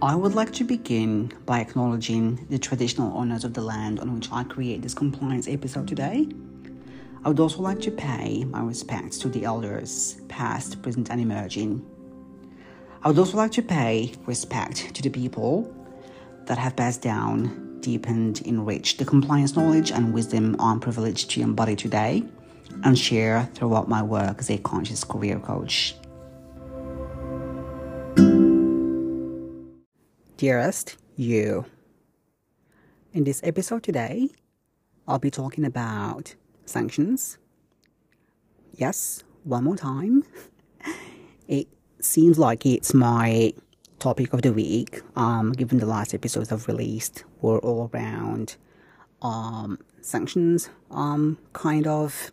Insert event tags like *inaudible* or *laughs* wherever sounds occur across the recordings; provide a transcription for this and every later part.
I would like to begin by acknowledging the traditional owners of the land on which I create this compliance episode today. I would also like to pay my respects to the elders, past, present, and emerging. I would also like to pay respect to the people that have passed down, deepened, enriched the compliance knowledge and wisdom I'm privileged to embody today and share throughout my work as a conscious career coach. Dearest, you. In this episode today, I'll be talking about sanctions. Yes, one more time. *laughs* It seems like it's my topic of the week, um, given the last episodes I've released were all around um, sanctions, um, kind of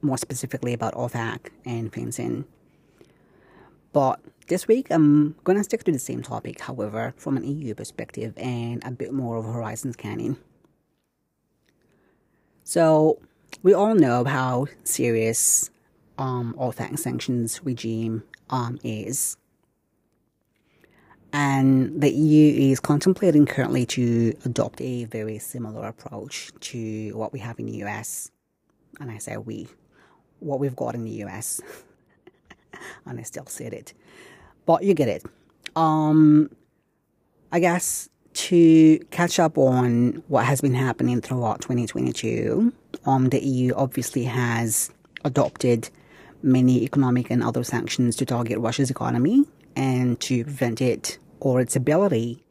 more specifically about OFAC and FinCEN. But this week, I'm going to stick to the same topic, however, from an EU perspective and a bit more of horizon scanning. So, we all know how serious um, OFAC sanctions regime um, is. And the EU is contemplating currently to adopt a very similar approach to what we have in the US. And I say we, what we've got in the US. *laughs* *laughs* and I still said it. But you get it. Um, I guess to catch up on what has been happening throughout 2022, um, the EU obviously has adopted many economic and other sanctions to target Russia's economy and to prevent it or its ability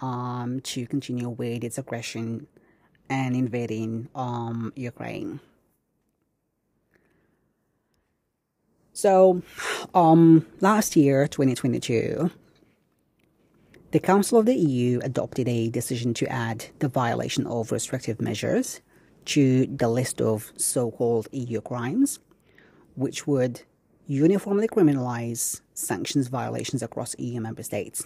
um, to continue with its aggression and invading um, Ukraine. So, um, last year, 2022, the Council of the EU adopted a decision to add the violation of restrictive measures to the list of so called EU crimes, which would uniformly criminalize sanctions violations across EU member states.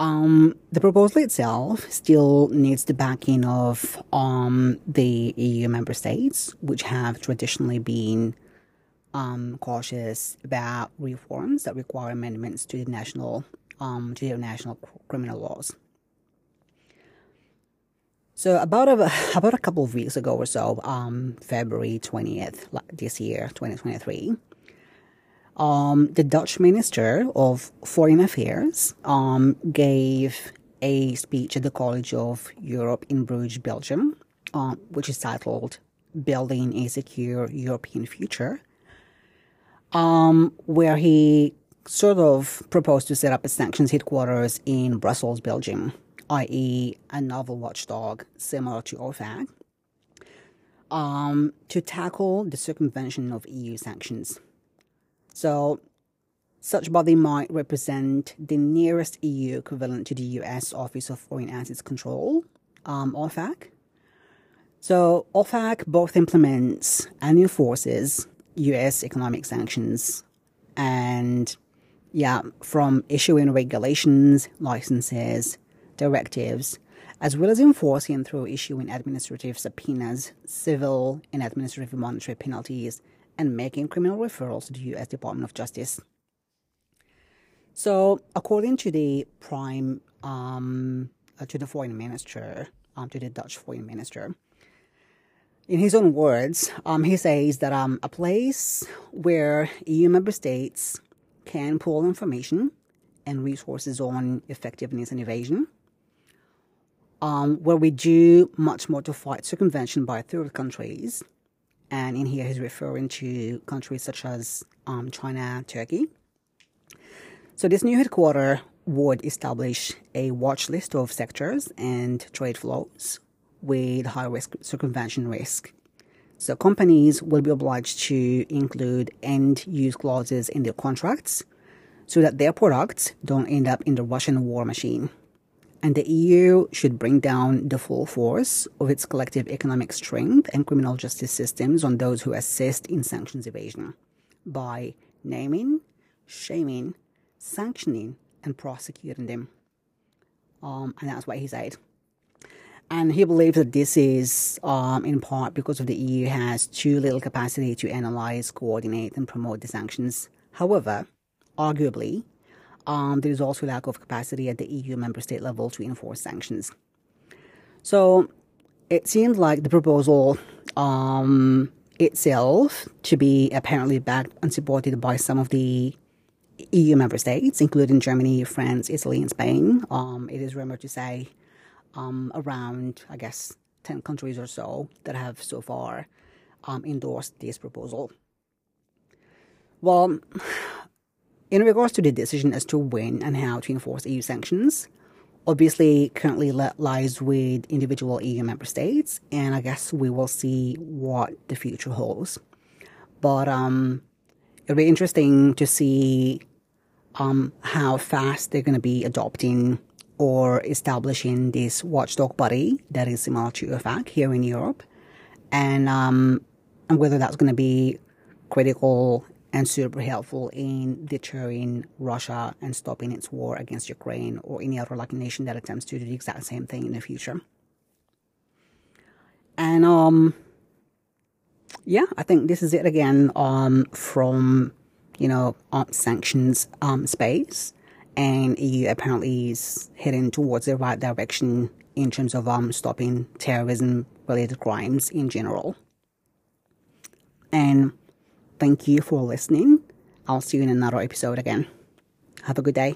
Um, the proposal itself still needs the backing of um, the EU member states, which have traditionally been um, cautious about reforms that require amendments to the national um, to the national criminal laws. So about a *laughs* about a couple of weeks ago or so, um, February twentieth this year, twenty twenty three, um, the Dutch Minister of Foreign Affairs um, gave a speech at the College of Europe in Bruges, Belgium, um, which is titled "Building a Secure European Future." Um, where he sort of proposed to set up a sanctions headquarters in Brussels, Belgium, i.e., a novel watchdog similar to OFAC, um, to tackle the circumvention of EU sanctions. So, such body might represent the nearest EU equivalent to the US Office of Foreign Assets Control, um, OFAC. So, OFAC both implements and enforces US economic sanctions and yeah, from issuing regulations, licenses, directives, as well as enforcing through issuing administrative subpoenas, civil and administrative monetary penalties, and making criminal referrals to the US Department of Justice. So, according to the prime, um, uh, to the foreign minister, um, to the Dutch foreign minister, in his own words, um, he says that um, a place where EU member states can pull information and resources on effectiveness and evasion, um, where we do much more to fight circumvention by third countries, and in here he's referring to countries such as um, China, Turkey. So this new headquarter would establish a watch list of sectors and trade flows with high risk circumvention risk. So companies will be obliged to include end use clauses in their contracts so that their products don't end up in the Russian war machine. And the EU should bring down the full force of its collective economic strength and criminal justice systems on those who assist in sanctions evasion by naming, shaming, sanctioning, and prosecuting them. Um, and that's what he said. And he believes that this is um, in part because of the EU has too little capacity to analyze, coordinate, and promote the sanctions. However, arguably, um, there is also lack of capacity at the EU member state level to enforce sanctions. So it seems like the proposal um, itself to be apparently backed and supported by some of the EU member states, including Germany, France, Italy, and Spain. Um, it is rumored to say um, around, I guess, 10 countries or so that have so far um, endorsed this proposal. Well, *sighs* in regards to the decision as to when and how to enforce EU sanctions, obviously currently lies with individual EU member states, and I guess we will see what the future holds. But um, it'll be interesting to see um, how fast they're going to be adopting or establishing this watchdog body that is similar to OFAC here in Europe, and um, and whether that's going to be critical and super helpful in deterring Russia and stopping its war against Ukraine or any other like nation that attempts to do the exact same thing in the future. And um yeah, I think this is it again um from you know um, sanctions um space and EU apparently is heading towards the right direction in terms of um stopping terrorism related crimes in general. And Thank you for listening. I'll see you in another episode again. Have a good day.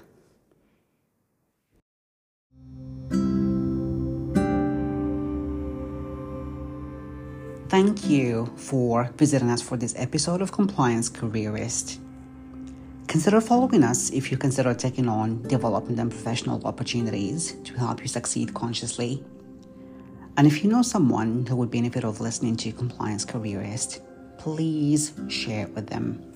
Thank you for visiting us for this episode of Compliance Careerist. Consider following us if you consider taking on development and professional opportunities to help you succeed consciously. And if you know someone who would benefit of listening to Compliance Careerist, please share it with them.